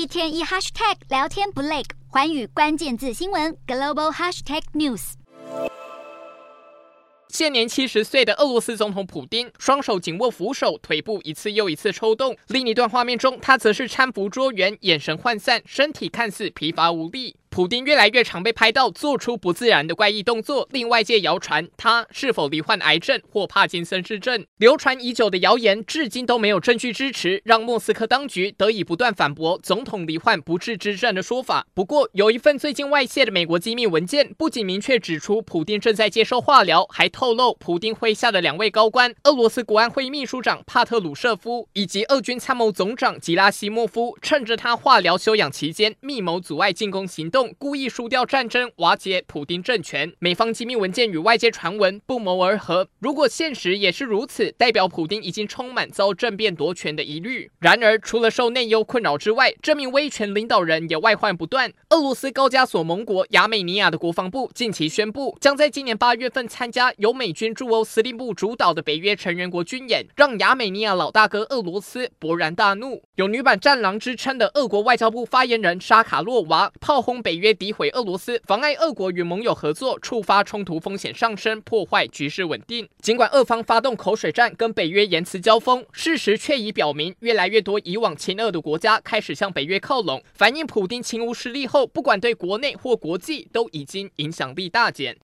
一天一 hashtag 聊天不累，环宇关键字新闻 global hashtag news。现年七十岁的俄罗斯总统普丁，双手紧握扶手，腿部一次又一次抽动。另一段画面中，他则是搀扶桌缘，眼神涣散，身体看似疲乏无力。普丁越来越常被拍到做出不自然的怪异动作，令外界谣传他是否罹患癌症或帕金森氏症。流传已久的谣言至今都没有证据支持，让莫斯科当局得以不断反驳总统罹患不治之症的说法。不过，有一份最近外泄的美国机密文件，不仅明确指出普丁正在接受化疗，还透露普丁麾下的两位高官——俄罗斯国安会秘书长帕特鲁舍夫以及俄军参谋总长吉拉西莫夫，趁着他化疗休养期间，密谋阻碍进攻行动。故意输掉战争，瓦解普丁政权。美方机密文件与外界传闻不谋而合。如果现实也是如此，代表普丁已经充满遭政变夺权的疑虑。然而，除了受内忧困扰之外，这名威权领导人也外患不断。俄罗斯高加索盟国亚美尼亚的国防部近期宣布，将在今年八月份参加由美军驻欧司令部主导的北约成员国军演，让亚美尼亚老大哥俄罗斯勃然大怒。有女版战狼之称的俄国外交部发言人沙卡洛娃炮轰北约，诋毁俄罗斯，妨碍俄国与盟友合作，触发冲突风险上升，破坏局势稳定。尽管俄方发动口水战，跟北约言辞交锋，事实却已表明，越来越多以往亲俄的国家开始向北约靠拢，反映普丁勤无实力后，不管对国内或国际，都已经影响力大减。